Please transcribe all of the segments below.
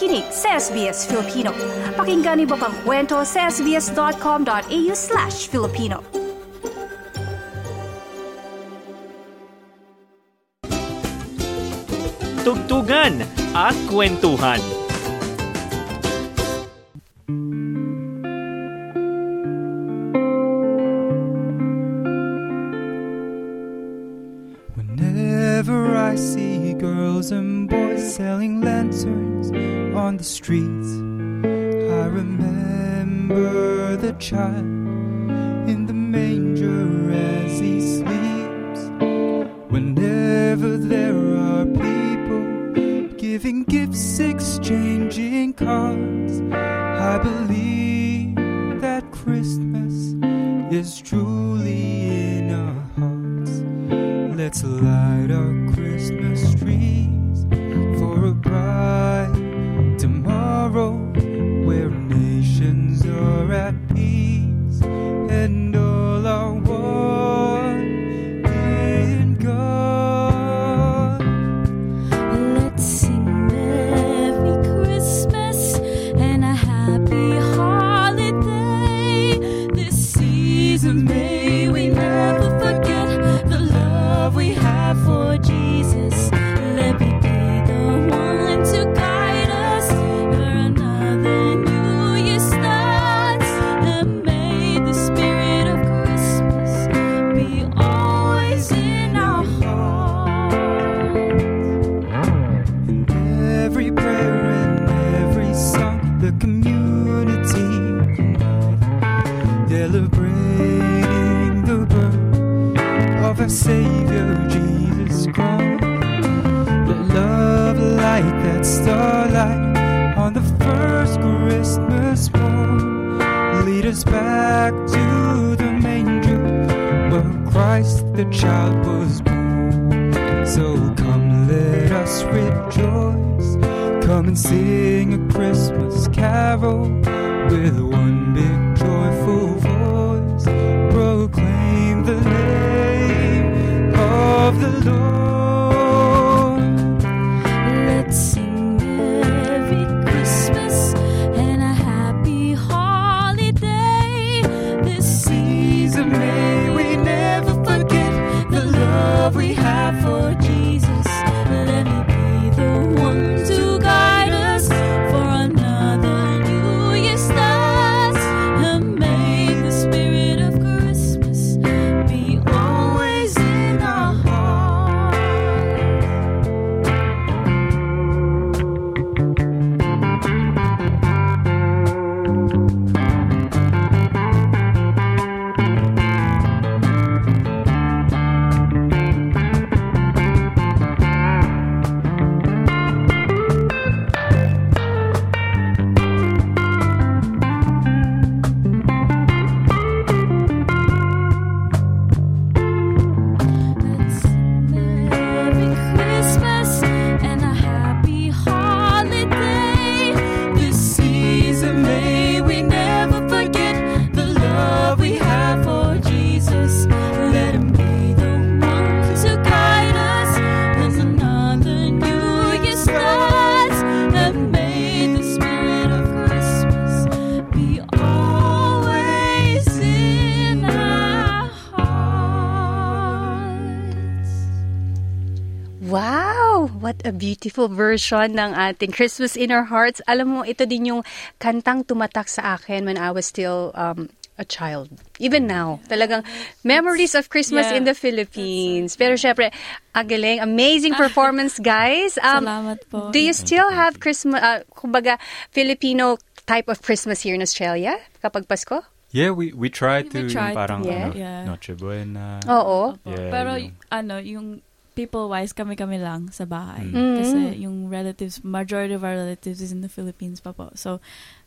nakikinig sa SBS Filipino. Pakinggan niyo pang kwento sa sbs.com.au slash Filipino. Tugtugan at kwentuhan. Whenever I see girls and boys selling lanterns on the streets, I remember the child in the manger as he sleeps. Whenever there are people giving gifts, exchanging cards, I believe that Christmas is truly Let's light our Christmas trees starlight on the first Christmas morn. Lead us back to the manger where Christ the child was born. So come, let us rejoice. Come and sing a Christmas carol with one big joyful voice. Proclaim the name of the Lord. A beautiful version ng ating Christmas in Our Hearts. Alam mo, ito din yung kantang tumatak sa akin when I was still um, a child. Even now. Talagang memories of Christmas Yeah, in the Philippines. Pero syempre, ang galing. Amazing performance, guys. Um, Salamat po. Do you still have Christmas, uh, kumbaga, Filipino type of Christmas here in Australia kapag Pasko? Yeah, we we try to We try to, parang yeah. ano, Yeah. Noche Buena. Oo. Yeah, Pero yung- ano, yung people-wise, kami-kami lang sa bahay. Mm. Kasi yung relatives, majority of our relatives is in the Philippines pa po. So,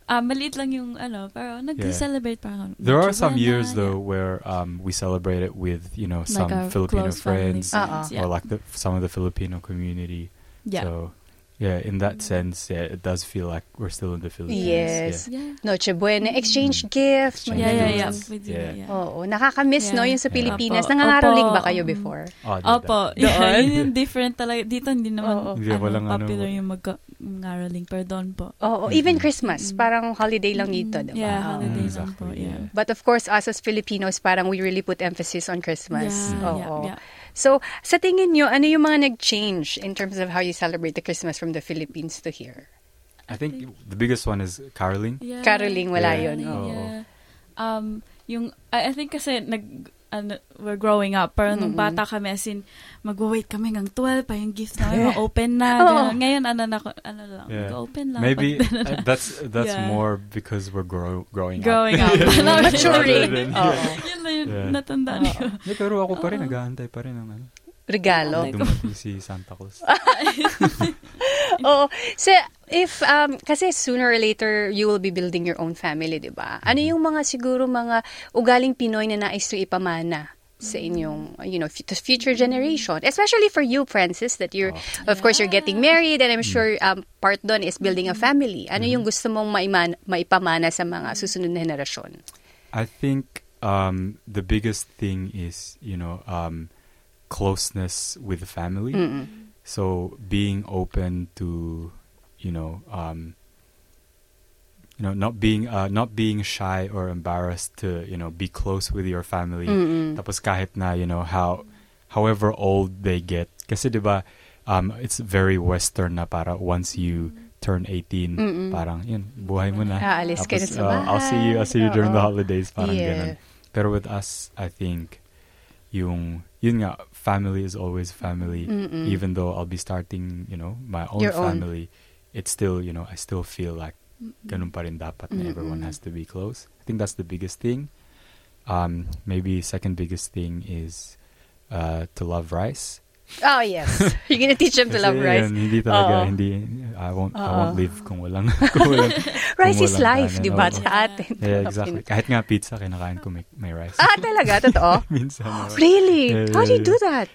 ah, maliit lang yung ano, pero nag-celebrate parang There are some Buena, years though yeah. where um, we celebrate it with you know some Like Filipino close family friends Uh-uh. yeah. or like the, some of the Filipino community. yeah. So yeah, in that sense, yeah, it does feel like we're still in the Philippines. Yes. Yeah. Noche Buena, exchange gifts. Exchange Yeah, yeah, ganun. yeah. Yes. We do, Yeah. yeah. Oo, nakakamiss no Yeah. yung sa Pilipinas. Opo. Nangangaroling ba kayo Mm. before? Oh, did Opo. Yeah, yun yung different talaga. Dito hindi naman Oo. Hindi, walang ano. yung mag-ngaroling. Pero doon po. Oo, even Christmas, parang holiday lang dito, diba? Yeah, Oo. holiday Mm, lang po. exactly, Yeah. But of course, us as Filipinos, parang we really put emphasis on Christmas. Yeah, Oo. yeah, yeah. So, sa tingin nyo, ano yung mga nag-change in terms of how you celebrate the Christmas from the Philippines to here? I think the biggest one is caroling. Yeah. Caroling, wala Yeah. yun. Caroling, Oo. yeah. Um, yung, I, I think kasi nag, ano, we're growing up. Pero nung Mm-mm. bata kami, as in, mag-wait kami ng 12 pa yung gift namin, ma-open na. Oo. ganun. Ngayon, ano na, ano lang, Yeah. mag-open lang. Maybe uh, that's that's Yeah. more because we're grow, growing growing up. up. Maturing. Rather Yun Yeah. natandaan ko. Yeah, pero ako pa rin, nag-aantay pa rin ng ano. Regalo. Dumating si Santa Claus. Oo. So, if, um, kasi sooner or later, you will be building your own family, di ba? Ano yung mga siguro mga ugaling Pinoy na nais to ipamana sa inyong, you know, to future generation? Especially for you, Francis, that you're, of course, you're getting married and I'm sure um, part doon is building a family. Ano yung gusto mong maiman, maipamana sa mga susunod na henerasyon? I think um, the biggest thing is, you know, um, closeness with the family. Mm-mm. So being open to, you know, um, you know, not being uh, not being shy or embarrassed to, you know, be close with your family. Mm-mm. Tapos kahit na, you know, how however old they get. Kasi 'di ba, um, it's very western na para once you turn 18, Mm-mm. parang yun, buhay mo na. Aalis ka na sa uh, I'll see you, I'll see you during the holidays, parang Yeah. ganun. Pero with us, I think, yung, yun nga, family is always family. Mm-mm. Even though I'll be starting, you know, my own Your own. family, it's still, you know, I still feel like ganun pa rin dapat na everyone has to be close. I think that's the biggest thing. Um, maybe second biggest thing is uh, to love rice. Oh, yes. You're gonna teach them to love Kasi rice. yun, hindi talaga, Oo. hindi, I won't, I Oo. won't live kung walang, kung walang, Rice kung is walang life, kanin. di ba, sa atin? Yeah, exactly. Kahit nga pizza, kinakain ko may, may rice. Ah, talaga? Totoo? Minsan. Really? Yeah, How do you do that?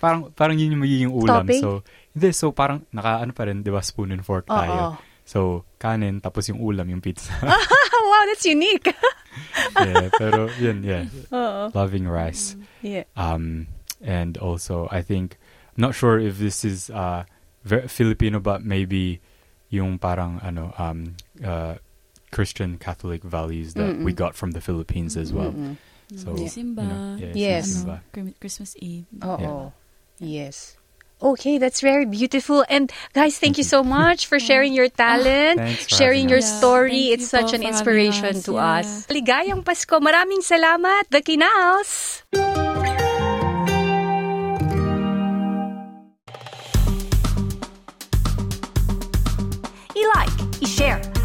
Parang, parang yun yung magiging ulam. Topping? So, hindi, so parang, naka, ano pa rin, di ba, spoon and fork Oo. tayo. So, kanin, tapos yung ulam, yung pizza. wow, that's unique. yeah, pero yun, yeah. Oo. Loving rice. Yeah. Um, and also, I think, I'm not sure if this is uh, ve- Filipino, but maybe yung parang, ano, um, uh, Christian Catholic values that we Mm-mm. got from the Philippines as well. Mm-mm. So, Simba. you know, yeah, Yes. Simba. Ano, Chri- Christmas Eve. Oo. Yes. Okay, that's very beautiful. And guys, thank you so much for sharing your talent, Thanks sharing your us. Yeah, story. thank It's you such an inspiration us. to Yeah. us. Ligayang Pasko. Maraming salamat, The Quinals.